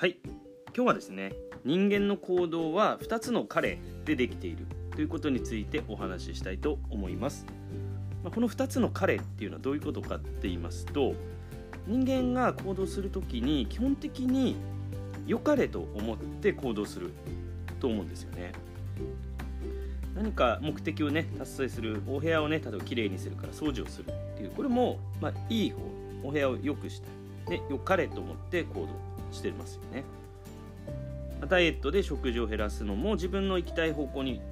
はい。今日はですね人間の行動は2つの彼でできているということについてお話ししたいと思います、まあ、この2つの彼っていうのはどういうことかって言いますと人間が行動する時に基本的に良かれと思って行動すると思うんですよね。何か目的をね達成するお部屋をね例えばきれいにするから掃除をするっていう。これも、まあ、いい方。お部屋を良くしたい、ね、良かれと思って行動。してますよね。ダイエットで食事を減らすのも自分の行きたい方向に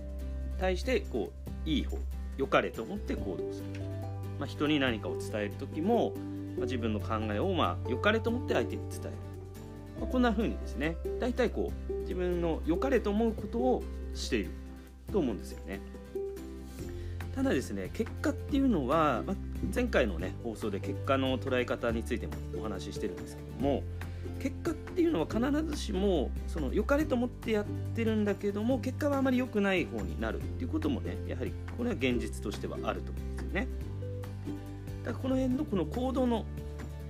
対してこういい方良かれと思って行動する、まあ、人に何かを伝える時も、まあ、自分の考えをまあ良かれと思って相手に伝える、まあ、こんな風にですね大体こう自分の良かれと思うことをしていると思うんですよね。ただですね結果っていうのは、まあ、前回のね放送で結果の捉え方についてもお話ししてるんですけども結果っていうのは必ずしもその良かれと思ってやってるんだけども結果はあまり良くない方になるっていうこともねやはりこれは現実としてはあると思うんですよね。だからこの辺のこの行動の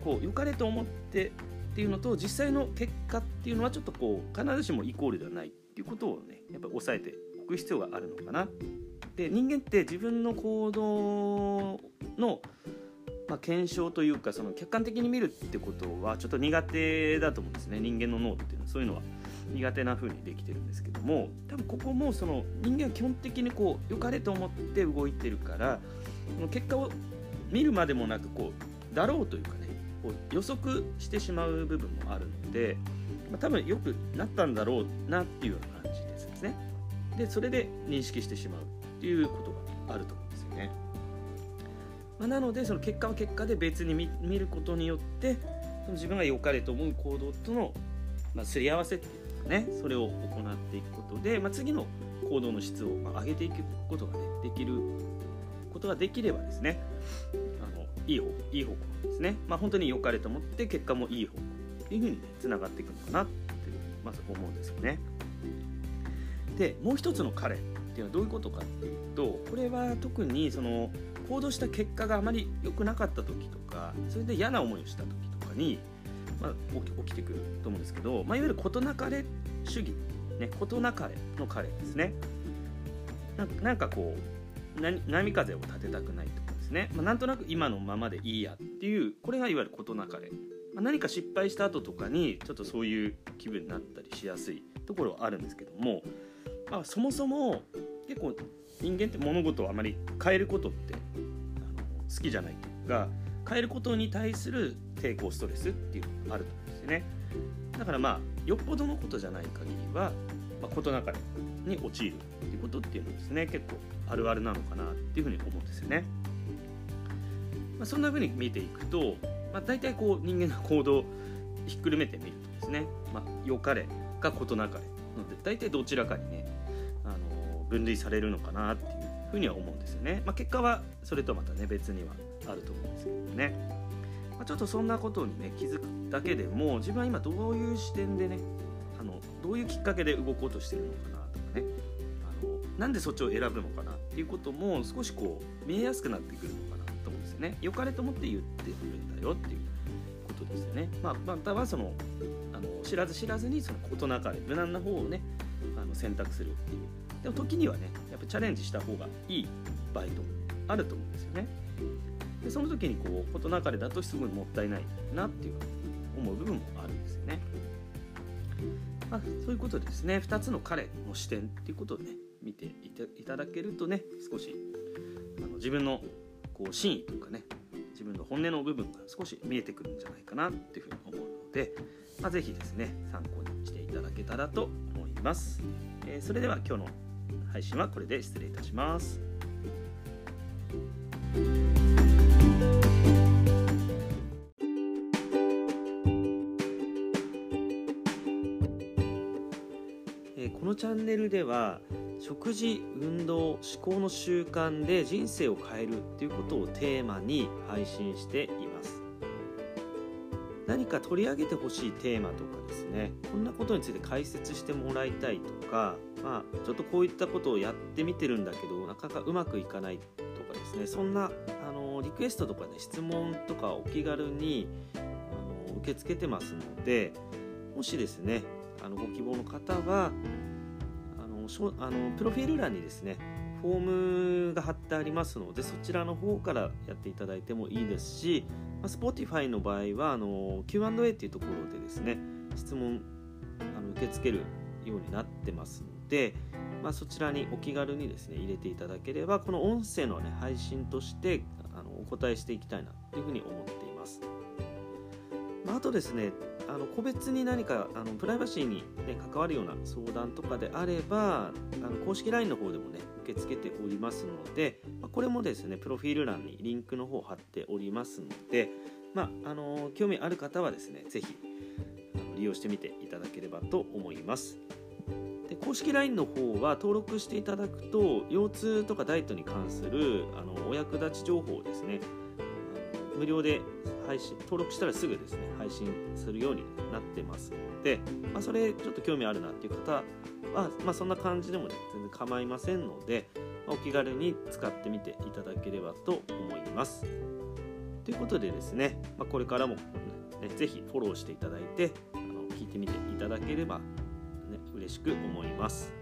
こう良かれと思ってっていうのと実際の結果っていうのはちょっとこう必ずしもイコールではないっていうことをねやっぱり押さえておく必要があるのかな。で人間って自分の行動のまあ、検証というかその客観的に見るってことはちょっと苦手だと思うんですね。人間の脳っていうのは。そういうのは苦手な風にできてるんですけども多分ここもその人間は基本的にこう良かれと思って動いてるからその結果を見るまでもなくこうだろうというかねこう予測してしまう部分もあるので、まあ、多分良くなったんだろうなっていうような感じですね。でそれで認識してしまうっていうことがあると思うんですよね。まあ、なのでその結果は結果で別に見ることによってその自分が良かれと思う行動との、まあ、すり合わせっていうかねそれを行っていくことで、まあ、次の行動の質をま上げていくことがねできることができればですねあのいい方いい方向ですね、まあ、本当に良かれと思って結果もいい方向っていうふうにねつながっていくのかなってまず思うんですよね。でもう一つの彼っていうのはどういうことかっていうとこれは特にその行動した結果があまり良くなかった時とかそれで嫌な思いをした時とかに、まあ、起きてくると思うんですけど、まあ、いわゆる事なかれ主義、ね、事なかれの彼ですね。なんかこう波風を立てたくないとかですね、まあ、なんとなく今のままでいいやっていうこれがいわゆる事なかれ、まあ、何か失敗した後とかにちょっとそういう気分になったりしやすいところはあるんですけども、あ、そもそも結構人間って物事をあまり変えることって好きじゃないというか変えることに対する抵抗ストレスっていうのがあると思うんですよね。だからまあよっぽどのことじゃない限りは、まあ、事なかれに陥るっていうことっていうのはですね結構あるあるなのかなっていうふうに思うんですよね、まあ、そんなふうに見ていくと、まあ、大体こう人間の行動ひっくるめてみるとですね、まあ、良かれか事なかれので大体どちらかにね分類されるのかなっていうふうには思うんですよね。まあ、結果はそれとまたね別にはあると思うんですけどね。まあ、ちょっとそんなことにね気づくだけでも自分は今どういう視点でねあのどういうきっかけで動こうとしてるのかなとかねあのなんでそっちを選ぶのかなっていうことも少しこう見えやすくなってくるのかなと思うんですよね。良かれと思って言ってるんだよっていうことですよね。まあ、またはそのあの知らず知らずにその事なかれ無難な方をねあの選択するっていう。でも時にはねやっぱチャレンジした方がいい場合とあると思うんですよね。でその時にこう事なかれだとすごいもったいないなっていう思う部分もあるんですよね。まあ、そういうことでですね。2つの彼の視点っていうことをね見ていただけるとね少しあの自分のこう真意というかね自分の本音の部分が少し見えてくるんじゃないかなっていうふうに思うので、まあ、是非ですね参考にしていただけたらと思います、えー、それでは今日の配信はこれで失礼いたします。このチャンネルでは食事運動思考の習慣で人生を変えるっていうことをテーマに配信しています。何か取り上げてほしいテーマとかですね。こんなことについて解説してもらいたいとか、まあ、ちょっとこういったことをやってみてるんだけどなかなかうまくいかないとかですね。そんなあのリクエストとかね質問とかお気軽にあの受け付けてますのでもしですねあのご希望の方はあのプロフィール欄にですねフォームが貼ってありますのでそちらの方からやっていただいてもいいですし、ま、Spotify の場合はあの Q&A っていうところでですね質問あの受け付けるようになってますので、まあ、そちらにお気軽にですね入れていただければこの音声の、ね、配信としてあのお答えしていきたいなというふうに思っています。まあ、あとですねあの個別に何かあのプライバシーに、ね、関わるような相談とかであればあの公式 LINE の方でもね受け付けておりますので、まあ、これもですねプロフィール欄にリンクの方を貼っておりますので、まあ、あの興味ある方はですね是非利用してみていただければと思います。で公式 LINE の方は登録していただくと腰痛とかダイエットに関するあのお役立ち情報をですね無料で配信登録したらすぐですね配信するようになってますので、まあ、それちょっと興味あるなっていう方は、まあ、そんな感じでもね全然構いませんので、まあ、お気軽に使ってみていただければと思います。ということでですね、ま、これからも、ね、ぜひフォローしていただいてあの聞いてみていただければ、ね、嬉しく思います。